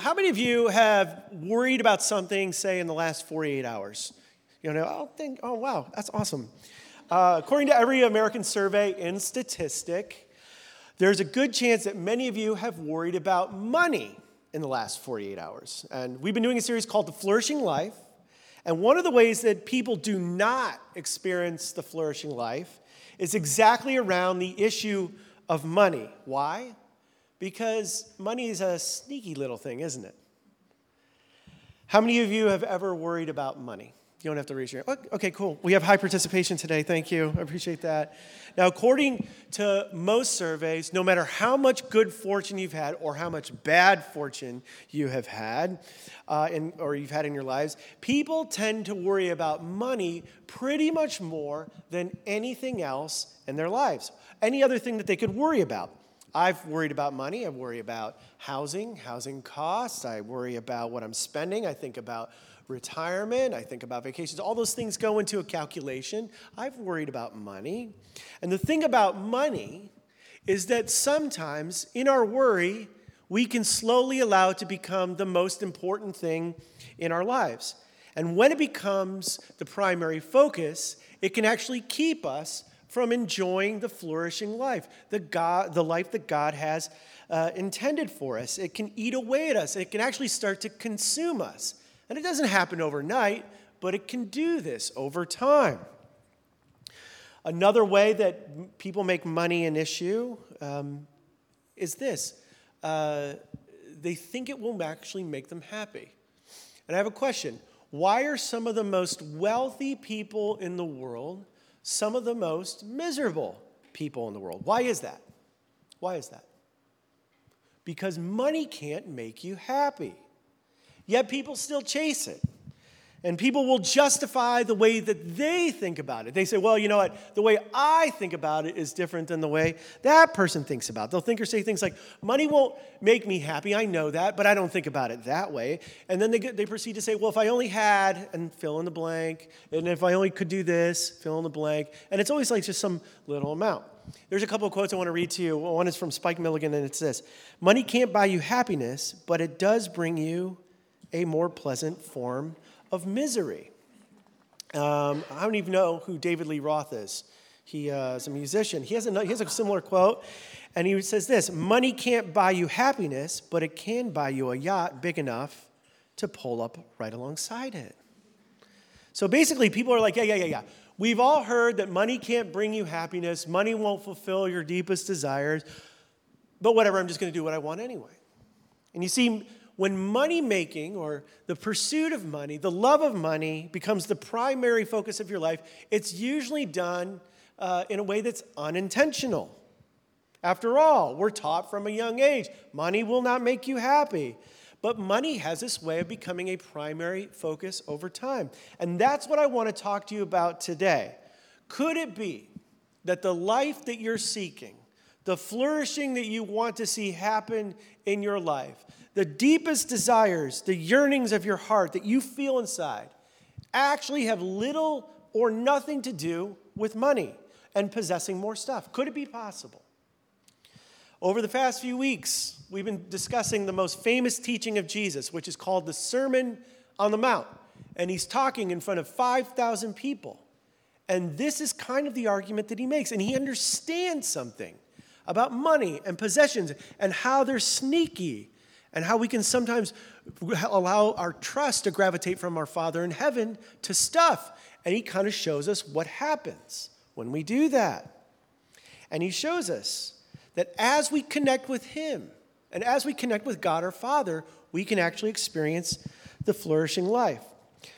how many of you have worried about something, say, in the last 48 hours? You know, oh, think, oh, wow, that's awesome. Uh, according to every American survey and statistic, there's a good chance that many of you have worried about money in the last 48 hours. And we've been doing a series called The Flourishing Life. And one of the ways that people do not experience the flourishing life is exactly around the issue of money. Why? Because money is a sneaky little thing, isn't it? How many of you have ever worried about money? You don't have to raise your hand. Okay, cool. We have high participation today. Thank you. I appreciate that. Now, according to most surveys, no matter how much good fortune you've had or how much bad fortune you have had, uh, in, or you've had in your lives, people tend to worry about money pretty much more than anything else in their lives. Any other thing that they could worry about. I've worried about money. I worry about housing, housing costs. I worry about what I'm spending. I think about retirement, I think about vacations, all those things go into a calculation. I've worried about money. And the thing about money is that sometimes in our worry, we can slowly allow it to become the most important thing in our lives. And when it becomes the primary focus, it can actually keep us from enjoying the flourishing life, the, God, the life that God has uh, intended for us. It can eat away at us, it can actually start to consume us. And it doesn't happen overnight, but it can do this over time. Another way that people make money an issue um, is this uh, they think it will actually make them happy. And I have a question why are some of the most wealthy people in the world some of the most miserable people in the world? Why is that? Why is that? Because money can't make you happy. Yet people still chase it. And people will justify the way that they think about it. They say, well, you know what? The way I think about it is different than the way that person thinks about it. They'll think or say things like, money won't make me happy. I know that, but I don't think about it that way. And then they, they proceed to say, well, if I only had, and fill in the blank, and if I only could do this, fill in the blank. And it's always like just some little amount. There's a couple of quotes I want to read to you. One is from Spike Milligan, and it's this Money can't buy you happiness, but it does bring you a more pleasant form of misery. Um, I don't even know who David Lee Roth is. He uh, is a musician. He has, a, he has a similar quote, and he says this Money can't buy you happiness, but it can buy you a yacht big enough to pull up right alongside it. So basically, people are like, yeah, yeah, yeah, yeah. We've all heard that money can't bring you happiness, money won't fulfill your deepest desires, but whatever, I'm just going to do what I want anyway. And you see, when money making or the pursuit of money, the love of money becomes the primary focus of your life, it's usually done uh, in a way that's unintentional. After all, we're taught from a young age money will not make you happy. But money has this way of becoming a primary focus over time. And that's what I want to talk to you about today. Could it be that the life that you're seeking, the flourishing that you want to see happen in your life, the deepest desires, the yearnings of your heart that you feel inside, actually have little or nothing to do with money and possessing more stuff. Could it be possible? Over the past few weeks, we've been discussing the most famous teaching of Jesus, which is called the Sermon on the Mount. And he's talking in front of 5,000 people. And this is kind of the argument that he makes. And he understands something about money and possessions and how they're sneaky and how we can sometimes allow our trust to gravitate from our Father in heaven to stuff. And he kind of shows us what happens when we do that. And he shows us that as we connect with him and as we connect with God our Father, we can actually experience the flourishing life.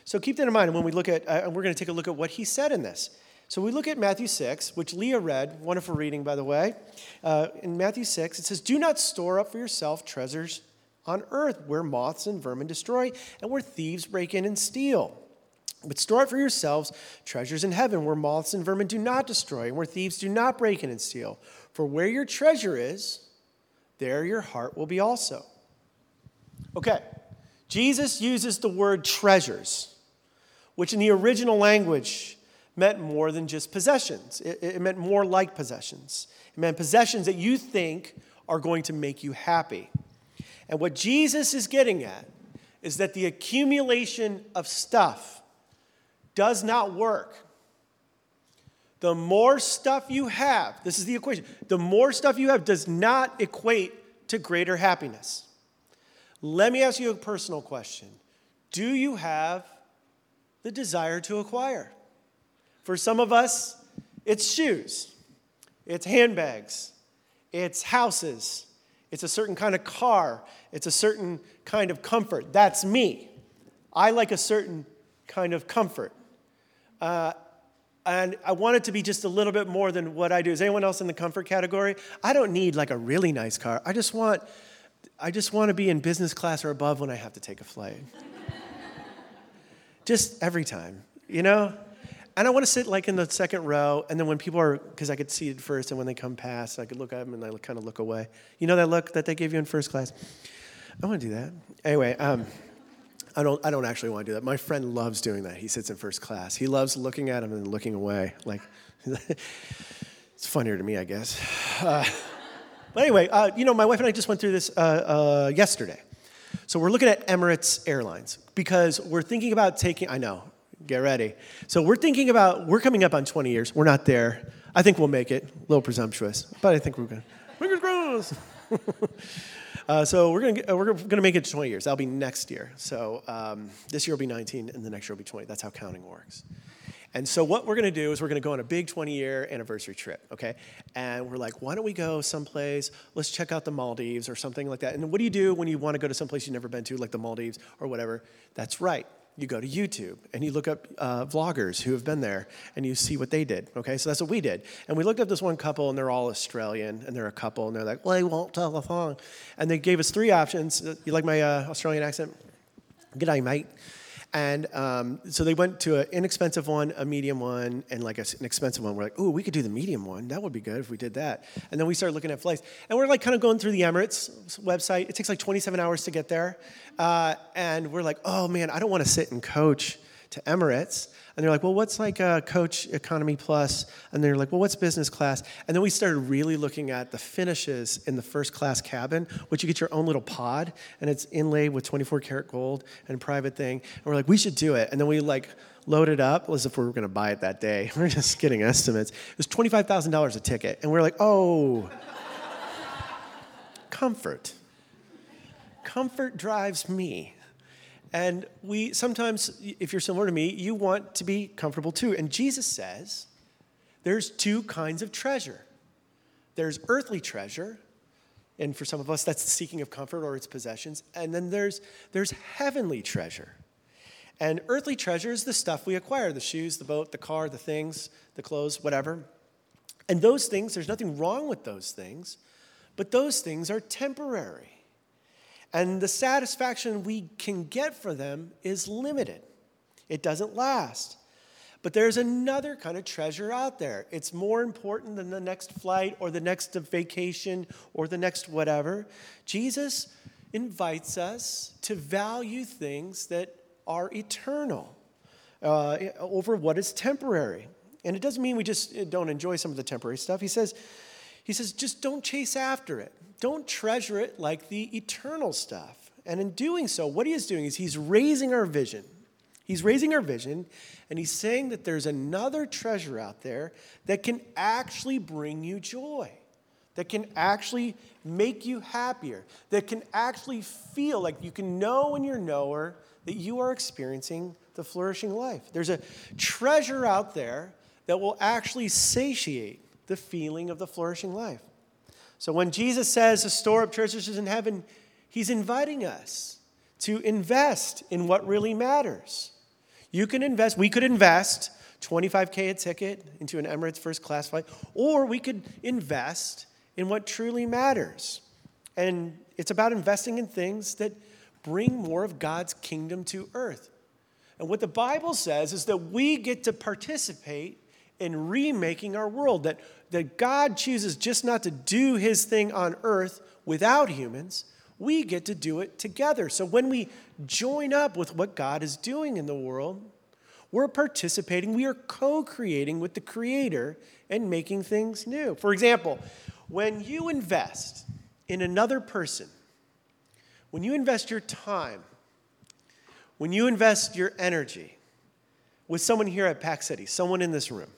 So keep that in mind when we look at, uh, we're going to take a look at what he said in this. So we look at Matthew 6, which Leah read, wonderful reading, by the way. Uh, in Matthew 6, it says, Do not store up for yourself treasures on earth where moths and vermin destroy and where thieves break in and steal. But store up for yourselves treasures in heaven where moths and vermin do not destroy and where thieves do not break in and steal. For where your treasure is, there your heart will be also. Okay, Jesus uses the word treasures, which in the original language meant more than just possessions. It, it meant more like possessions. It meant possessions that you think are going to make you happy. And what Jesus is getting at is that the accumulation of stuff does not work. The more stuff you have, this is the equation, the more stuff you have does not equate to greater happiness. Let me ask you a personal question Do you have the desire to acquire? For some of us, it's shoes, it's handbags, it's houses, it's a certain kind of car, it's a certain kind of comfort. That's me. I like a certain kind of comfort. Uh, and I want it to be just a little bit more than what I do. Is anyone else in the comfort category? I don't need like a really nice car. I just want, I just want to be in business class or above when I have to take a flight. just every time, you know? And I want to sit like in the second row, and then when people are, because I could see it first, and when they come past, I could look at them and I kind of look away. You know that look that they gave you in first class? I want to do that. Anyway, um, I don't, I don't actually want to do that. My friend loves doing that. He sits in first class. He loves looking at him and looking away. Like, it's funnier to me, I guess. Uh, but anyway, uh, you know, my wife and I just went through this uh, uh yesterday. So we're looking at Emirates Airlines because we're thinking about taking, I know, Get ready. So we're thinking about, we're coming up on 20 years. We're not there. I think we'll make it. A little presumptuous, but I think we're going to. Fingers crossed. uh, so we're to we're to make it to 20 years. That'll be next year. So um, this year will be 19, and the next year will be 20. That's how counting works. And so what we're to do is we're to go on a big 20-year anniversary trip, okay? And we're like, why don't we go someplace? Let's check out the Maldives or something like that. And what do you do when you want to go to someplace you've never been to, like the Maldives or whatever? That's right you go to YouTube and you look up uh, vloggers who have been there and you see what they did. Okay, so that's what we did. And we looked up this one couple and they're all Australian and they're a couple and they're like, well, they won't tell the thong. And they gave us three options. You like my uh, Australian accent? Good day, mate. And um, so they went to an inexpensive one, a medium one, and like a, an expensive one. We're like, ooh, we could do the medium one. That would be good if we did that. And then we started looking at flights. And we're like kind of going through the Emirates website. It takes like 27 hours to get there. Uh, and we're like, oh man, I don't want to sit and coach to Emirates. And they're like, well, what's like a coach economy plus? And they're like, well, what's business class? And then we started really looking at the finishes in the first class cabin, which you get your own little pod, and it's inlaid with 24 karat gold and private thing. And we're like, we should do it. And then we like loaded up as if we were going to buy it that day. We're just getting estimates. It was $25,000 a ticket. And we're like, oh, comfort. Comfort drives me. And we sometimes, if you're similar to me, you want to be comfortable too. And Jesus says there's two kinds of treasure there's earthly treasure, and for some of us, that's the seeking of comfort or its possessions. And then there's, there's heavenly treasure. And earthly treasure is the stuff we acquire the shoes, the boat, the car, the things, the clothes, whatever. And those things, there's nothing wrong with those things, but those things are temporary. And the satisfaction we can get for them is limited, it doesn't last. But there's another kind of treasure out there. It's more important than the next flight or the next vacation or the next whatever. Jesus invites us to value things that are eternal uh, over what is temporary. And it doesn't mean we just don't enjoy some of the temporary stuff. He says, he says, just don't chase after it. Don't treasure it like the eternal stuff. And in doing so, what he is doing is he's raising our vision. He's raising our vision, and he's saying that there's another treasure out there that can actually bring you joy, that can actually make you happier, that can actually feel like you can know in your knower that you are experiencing the flourishing life. There's a treasure out there that will actually satiate the feeling of the flourishing life. So when Jesus says to store up treasures in heaven, he's inviting us to invest in what really matters. You can invest, we could invest 25K a ticket into an Emirates first class flight, or we could invest in what truly matters. And it's about investing in things that bring more of God's kingdom to earth. And what the Bible says is that we get to participate in remaking our world, that, that God chooses just not to do his thing on earth without humans, we get to do it together. So when we join up with what God is doing in the world, we're participating, we are co creating with the Creator and making things new. For example, when you invest in another person, when you invest your time, when you invest your energy with someone here at Pax City, someone in this room,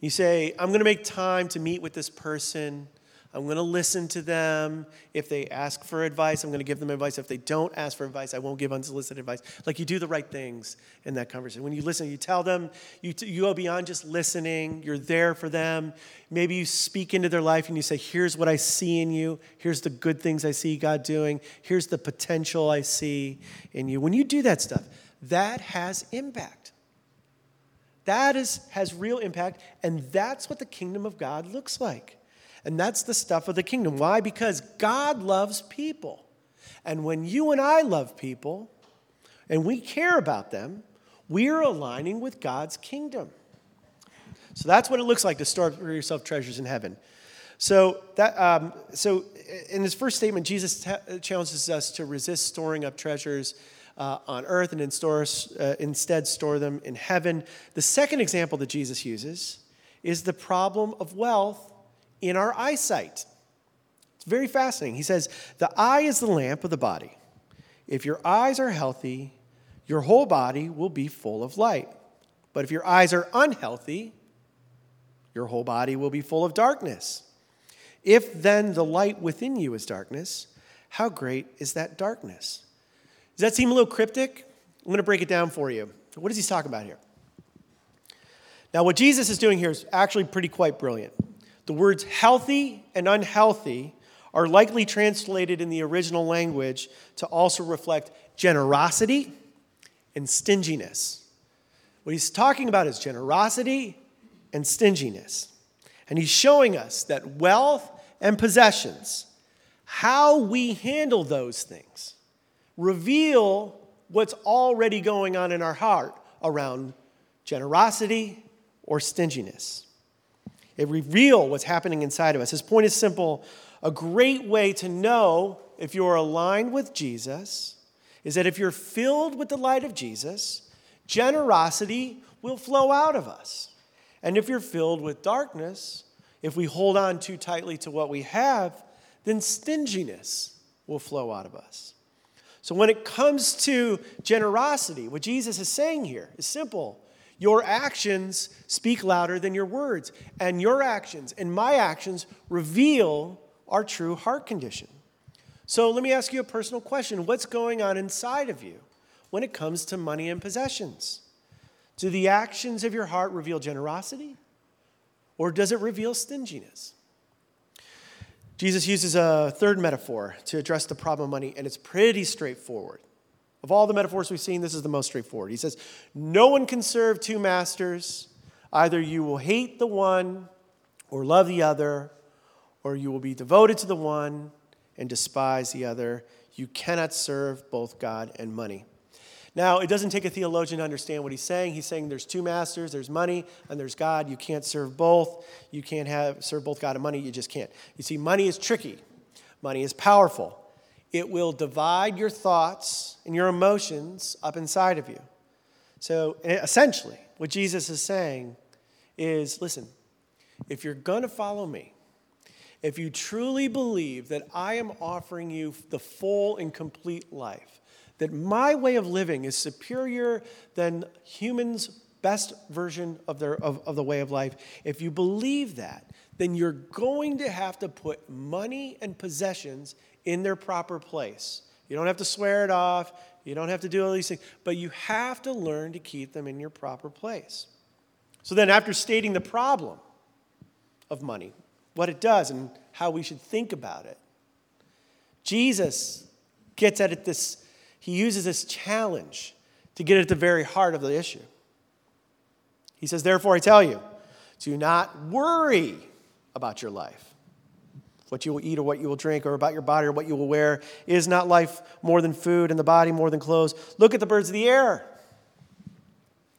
you say, I'm going to make time to meet with this person. I'm going to listen to them. If they ask for advice, I'm going to give them advice. If they don't ask for advice, I won't give unsolicited advice. Like you do the right things in that conversation. When you listen, you tell them, you, you go beyond just listening, you're there for them. Maybe you speak into their life and you say, Here's what I see in you. Here's the good things I see God doing. Here's the potential I see in you. When you do that stuff, that has impact. That is, has real impact, and that's what the kingdom of God looks like. And that's the stuff of the kingdom. Why? Because God loves people. And when you and I love people and we care about them, we're aligning with God's kingdom. So that's what it looks like to store for yourself treasures in heaven. So, that, um, so in his first statement, Jesus challenges us to resist storing up treasures uh, on earth and in uh, instead store them in heaven. The second example that Jesus uses is the problem of wealth in our eyesight. It's very fascinating. He says, The eye is the lamp of the body. If your eyes are healthy, your whole body will be full of light. But if your eyes are unhealthy, your whole body will be full of darkness. If then the light within you is darkness, how great is that darkness? Does that seem a little cryptic? I'm going to break it down for you. What is he talking about here? Now, what Jesus is doing here is actually pretty quite brilliant. The words healthy and unhealthy are likely translated in the original language to also reflect generosity and stinginess. What he's talking about is generosity and stinginess. And he's showing us that wealth and possessions, how we handle those things, reveal what's already going on in our heart around generosity or stinginess. It reveals what's happening inside of us. His point is simple. A great way to know if you're aligned with Jesus is that if you're filled with the light of Jesus, generosity will flow out of us. And if you're filled with darkness, if we hold on too tightly to what we have, then stinginess will flow out of us. So, when it comes to generosity, what Jesus is saying here is simple. Your actions speak louder than your words, and your actions and my actions reveal our true heart condition. So, let me ask you a personal question What's going on inside of you when it comes to money and possessions? Do the actions of your heart reveal generosity, or does it reveal stinginess? Jesus uses a third metaphor to address the problem of money, and it's pretty straightforward. Of all the metaphors we've seen, this is the most straightforward. He says, No one can serve two masters. Either you will hate the one or love the other, or you will be devoted to the one and despise the other. You cannot serve both God and money. Now, it doesn't take a theologian to understand what he's saying. He's saying there's two masters, there's money and there's God. You can't serve both. You can't have serve both God and money. You just can't. You see, money is tricky. Money is powerful. It will divide your thoughts and your emotions up inside of you. So essentially, what Jesus is saying is listen, if you're going to follow me, if you truly believe that I am offering you the full and complete life, that my way of living is superior than humans' best version of, their, of, of the way of life, if you believe that, then you're going to have to put money and possessions in their proper place. You don't have to swear it off, you don't have to do all these things, but you have to learn to keep them in your proper place. So then, after stating the problem of money, what it does, and how we should think about it, Jesus gets at it this he uses this challenge to get at the very heart of the issue. He says, Therefore, I tell you, do not worry about your life, what you will eat or what you will drink, or about your body or what you will wear. Is not life more than food, and the body more than clothes? Look at the birds of the air.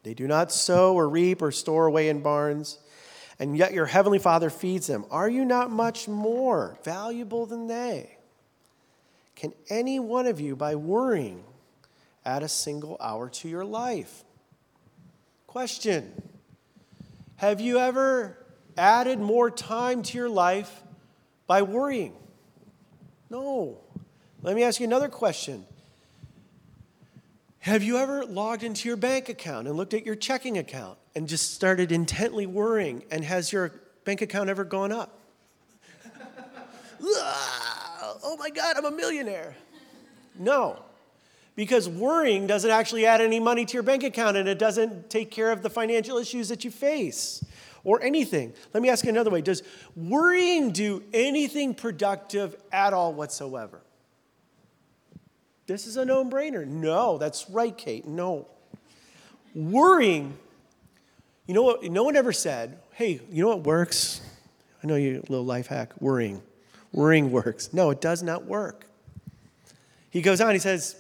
They do not sow or reap or store away in barns, and yet your heavenly Father feeds them. Are you not much more valuable than they? Can any one of you, by worrying, add a single hour to your life? Question Have you ever added more time to your life by worrying? No. Let me ask you another question. Have you ever logged into your bank account and looked at your checking account and just started intently worrying? And has your bank account ever gone up? oh my God, I'm a millionaire. No, because worrying doesn't actually add any money to your bank account and it doesn't take care of the financial issues that you face or anything. Let me ask you another way Does worrying do anything productive at all whatsoever? This is a no brainer. No, that's right, Kate. No. Worrying, you know what? No one ever said, hey, you know what works? I know you, little life hack, worrying. Worrying works. No, it does not work. He goes on, he says,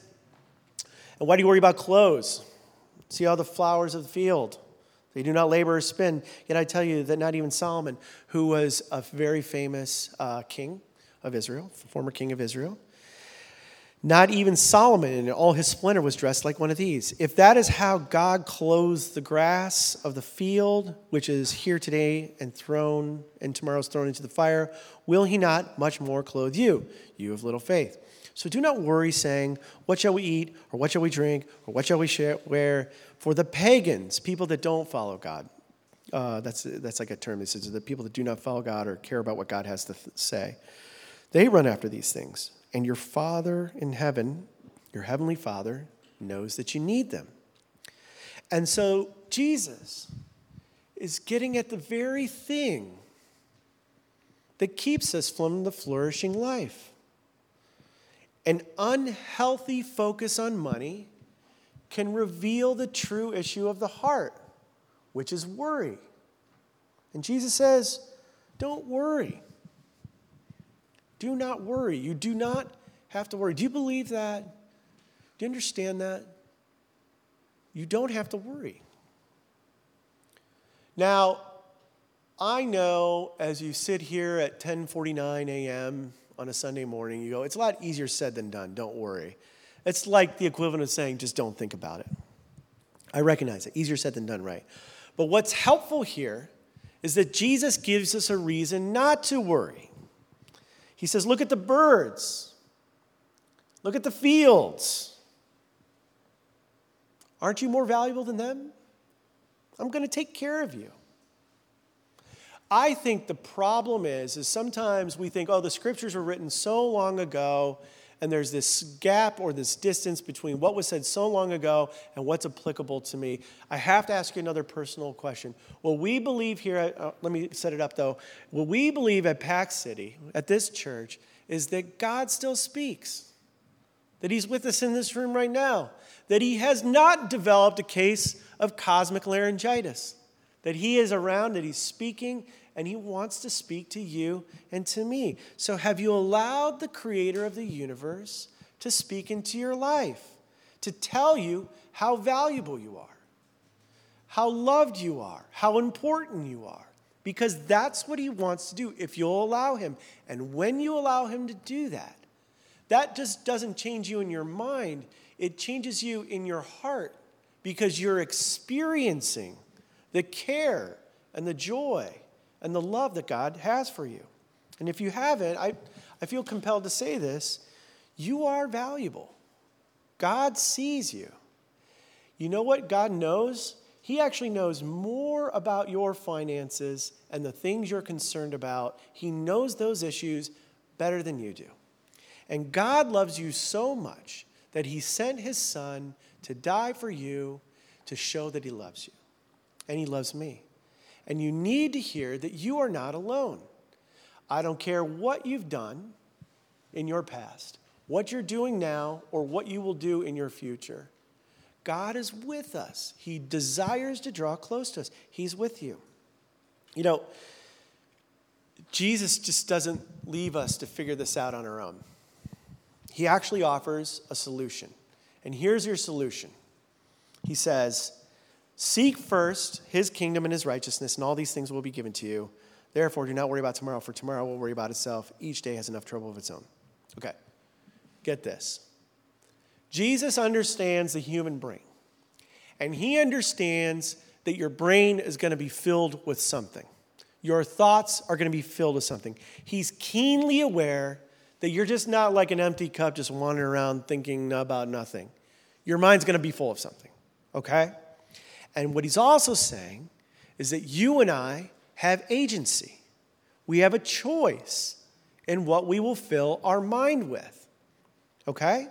and why do you worry about clothes? See all the flowers of the field. They do not labor or spin. Yet I tell you that not even Solomon, who was a very famous uh, king of Israel, former king of Israel, not even Solomon in all his splendor was dressed like one of these. If that is how God clothes the grass of the field, which is here today and thrown and tomorrow is thrown into the fire, will he not much more clothe you, you of little faith? So do not worry, saying, What shall we eat, or what shall we drink, or what shall we wear? For the pagans, people that don't follow God, uh, that's, that's like a term. This is the people that do not follow God or care about what God has to th- say. They run after these things. And your Father in heaven, your heavenly Father, knows that you need them. And so Jesus is getting at the very thing that keeps us from the flourishing life. An unhealthy focus on money can reveal the true issue of the heart, which is worry. And Jesus says, Don't worry. Do not worry. You do not have to worry. Do you believe that? Do you understand that? You don't have to worry. Now, I know as you sit here at 10:49 a.m. on a Sunday morning, you go, it's a lot easier said than done. Don't worry. It's like the equivalent of saying, just don't think about it. I recognize it. Easier said than done, right? But what's helpful here is that Jesus gives us a reason not to worry. He says, Look at the birds, look at the fields. Aren't you more valuable than them? I'm going to take care of you. I think the problem is, is sometimes we think, oh, the scriptures were written so long ago and there's this gap or this distance between what was said so long ago and what's applicable to me. I have to ask you another personal question. Will we believe here, uh, let me set it up though, will we believe at Pax City, at this church, is that God still speaks? That He's with us in this room right now? That He has not developed a case of cosmic laryngitis? That He is around, that He's speaking, and He wants to speak to you and to me. So, have you allowed the Creator of the universe to speak into your life, to tell you how valuable you are, how loved you are, how important you are? Because that's what He wants to do if you'll allow Him. And when you allow Him to do that, that just doesn't change you in your mind, it changes you in your heart because you're experiencing the care and the joy and the love that God has for you. And if you haven't, I, I feel compelled to say this you are valuable. God sees you. You know what God knows? He actually knows more about your finances and the things you're concerned about. He knows those issues better than you do. And God loves you so much that He sent His Son to die for you to show that He loves you. And He loves me. And you need to hear that you are not alone. I don't care what you've done in your past, what you're doing now, or what you will do in your future. God is with us. He desires to draw close to us. He's with you. You know, Jesus just doesn't leave us to figure this out on our own. He actually offers a solution. And here's your solution He says, Seek first his kingdom and his righteousness, and all these things will be given to you. Therefore, do not worry about tomorrow, for tomorrow will worry about itself. Each day has enough trouble of its own. Okay, get this. Jesus understands the human brain, and he understands that your brain is going to be filled with something. Your thoughts are going to be filled with something. He's keenly aware that you're just not like an empty cup just wandering around thinking about nothing. Your mind's going to be full of something, okay? And what he's also saying is that you and I have agency. We have a choice in what we will fill our mind with, okay?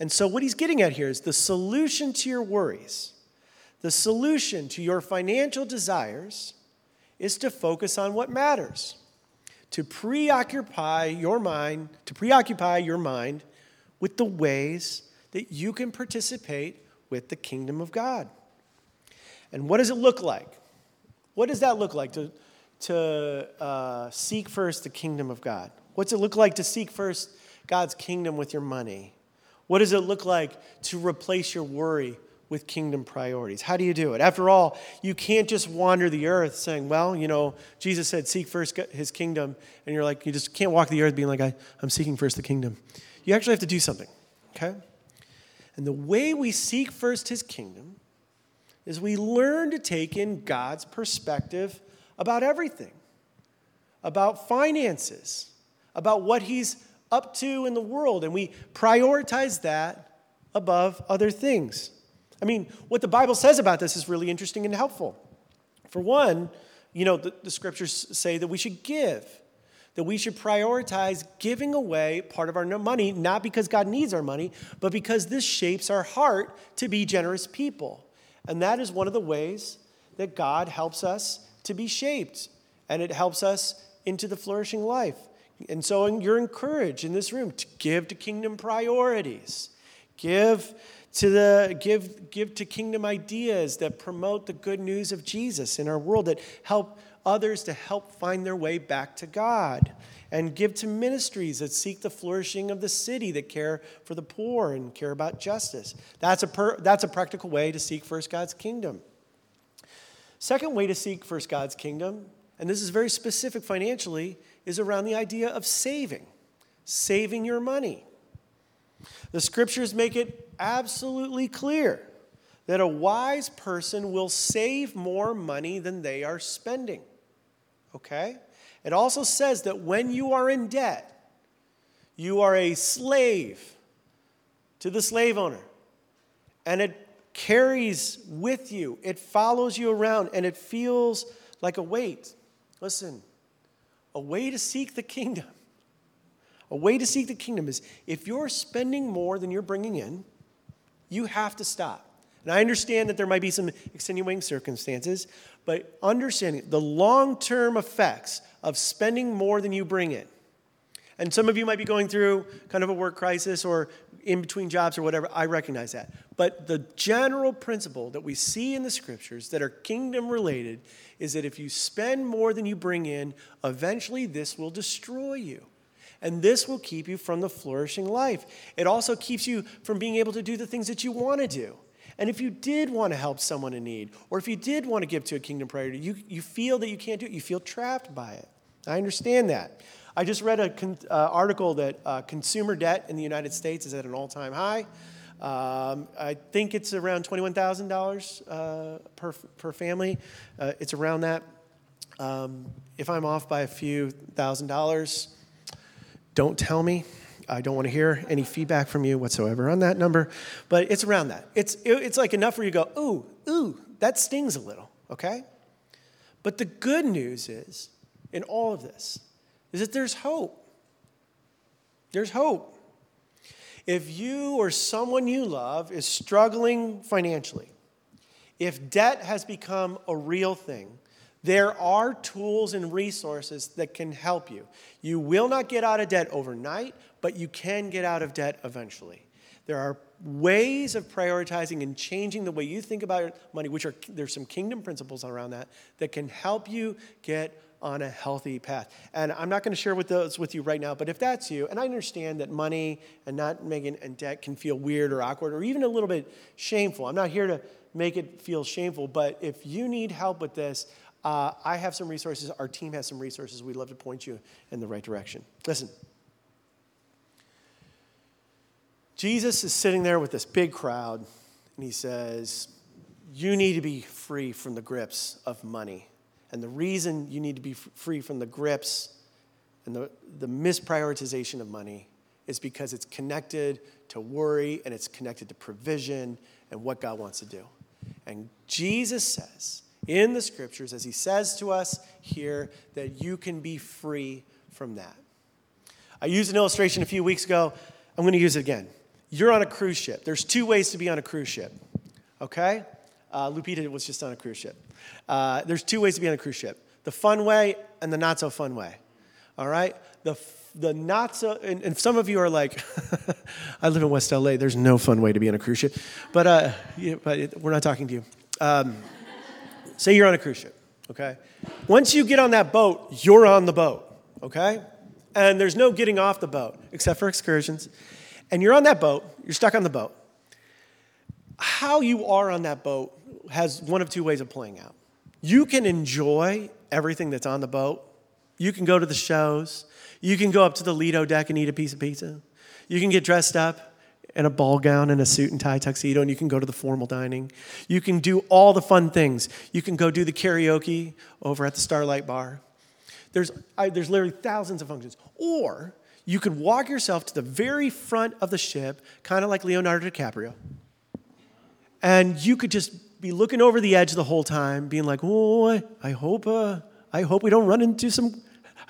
And so, what he's getting at here is the solution to your worries, the solution to your financial desires is to focus on what matters to preoccupy your mind, to preoccupy your mind with the ways that you can participate with the kingdom of God. And what does it look like? What does that look like to, to uh, seek first the kingdom of God? What's it look like to seek first God's kingdom with your money? What does it look like to replace your worry with kingdom priorities. How do you do it? After all, you can't just wander the earth saying, well, you know, Jesus said, seek first his kingdom. And you're like, you just can't walk the earth being like, I, am seeking first the kingdom. You actually have to do something, okay? And the way we seek first his kingdom is we learn to take in God's perspective about everything, about finances, about what he's up to in the world. And we prioritize that above other things. I mean, what the Bible says about this is really interesting and helpful. For one, you know, the, the, scriptures say that we should give, that we should prioritize giving away part of our money, not because God needs our money, but because this shapes our heart to be generous people. And that is one of the ways that God helps us to be shaped, and it helps us into the flourishing life. And so you're encouraged in this room to give to kingdom priorities. Give to the give give to kingdom ideas that promote the good news of Jesus in our world that help others to help find their way back to God and give to ministries that seek the flourishing of the city that care for the poor and care about justice. That's a per, that's a practical way to seek first God's kingdom. Second way to seek first God's kingdom, and this is very specific financially, is around the idea of saving. Saving your money. The scriptures make it absolutely clear that a wise person will save more money than they are spending. Okay? It also says that when you are in debt, you are a slave to the slave owner. And it carries with you, it follows you around, and it feels like a weight. Listen, a way to seek the kingdom a way to seek the kingdom is if you're spending more than you're bringing in, you have to stop. And I understand that there might be some extenuating circumstances, but understanding the long term effects of spending more than you bring in. And some of you might be going through kind of a work crisis or in between jobs or whatever. I recognize that. But the general principle that we see in the scriptures that are kingdom related is that if you spend more than you bring in, eventually this will destroy you. And this will keep you from the flourishing life. It also keeps you from being able to do the things that you want to do. And if you did want to help someone in need, or if you did want to give to a kingdom priority, you, you feel that you can't do it, you feel trapped by it. I understand that. I just read an uh, article that uh, consumer debt in the United States is at an all time high. Um, I think it's around $21,000 uh, per, per family. Uh, it's around that. Um, if I'm off by a few thousand dollars, don't tell me. I don't want to hear any feedback from you whatsoever on that number, but it's around that. It's, it's like enough where you go, ooh, ooh, that stings a little, okay? But the good news is, in all of this, is that there's hope. There's hope. If you or someone you love is struggling financially, if debt has become a real thing, there are tools and resources that can help you. You will not get out of debt overnight, but you can get out of debt eventually. There are ways of prioritizing and changing the way you think about money, which are there's some kingdom principles around that that can help you get on a healthy path. And I'm not going to share with those with you right now, but if that's you, and I understand that money and not making and debt can feel weird or awkward or even a little bit shameful. I'm not here to make it feel shameful, but if you need help with this, uh, I have some resources. Our team has some resources. We'd love to point you in the right direction. Listen. Jesus is sitting there with this big crowd, and he says, You need to be free from the grips of money. And the reason you need to be free from the grips and the, the misprioritization of money is because it's connected to worry and it's connected to provision and what God wants to do. And Jesus says in the scriptures, as he says to us here, that you can be free from that. I used an illustration a few weeks ago. I'm going to use it again. You're on a cruise ship. There's two ways to be on a cruise ship, okay? Uh, Lupita was just on a cruise ship. Uh, there's two ways to be on a cruise ship the fun way and the not so fun way, all right? The, the not so, and, and some of you are like, I live in West LA, there's no fun way to be on a cruise ship. But, uh, yeah, but it, we're not talking to you. Um, say you're on a cruise ship, okay? Once you get on that boat, you're on the boat, okay? And there's no getting off the boat except for excursions. And you're on that boat, you're stuck on the boat. How you are on that boat has one of two ways of playing out. You can enjoy everything that's on the boat. You can go to the shows. You can go up to the Lido deck and eat a piece of pizza. You can get dressed up in a ball gown and a suit and tie tuxedo, and you can go to the formal dining. You can do all the fun things. You can go do the karaoke over at the Starlight Bar. There's, I, there's literally thousands of functions. Or you could walk yourself to the very front of the ship, kind of like Leonardo DiCaprio, and you could just be looking over the edge the whole time, being like, "Oh, I hope, uh, I hope we don't run into some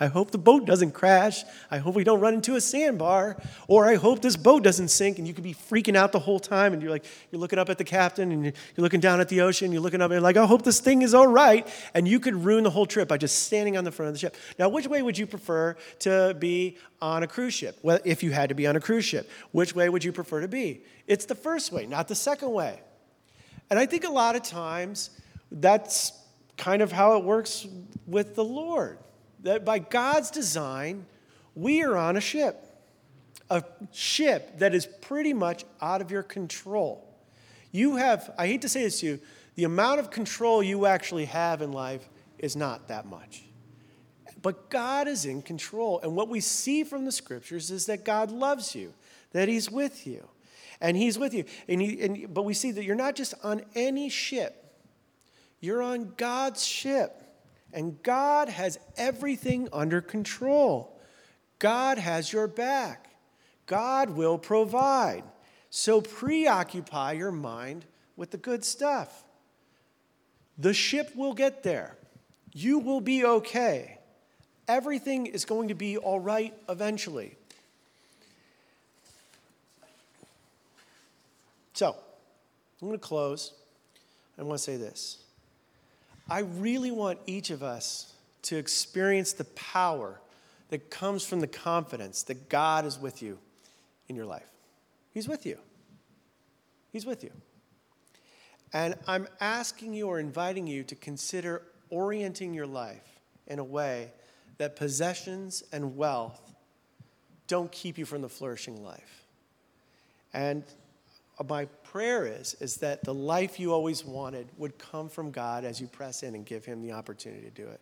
I hope the boat doesn't crash. I hope we don't run into a sandbar. Or I hope this boat doesn't sink. And you could be freaking out the whole time. And you're like, you're looking up at the captain and you're looking down at the ocean. You're looking up and you're like, I hope this thing is all right. And you could ruin the whole trip by just standing on the front of the ship. Now, which way would you prefer to be on a cruise ship? Well, if you had to be on a cruise ship, which way would you prefer to be? It's the first way, not the second way. And I think a lot of times that's kind of how it works with the Lord that by God's design, we are on a ship, a ship that is pretty much out of your control. You have, I hate to say this to you, the amount of control you actually have in life is not that much. But God is in control. And what we see from the scriptures is that God loves you, that He's with you. And He's with you. And he, and, but we see that you're not just on any ship, you're on God's ship. And God has everything under control. God has your back. God will provide. So preoccupy your mind with the good stuff. The ship will get there. You will be okay. Everything is going to be all right eventually. So, I'm going to close. I want to say this. I really want each of us to experience the power that comes from the confidence that God is with you in your life. He's with you. He's with you. And I'm asking you or inviting you to consider orienting your life in a way that possessions and wealth don't keep you from the flourishing life. And Uh, my prayer is is that the life you always wanted would come from God as you press in and give him the opportunity to do it.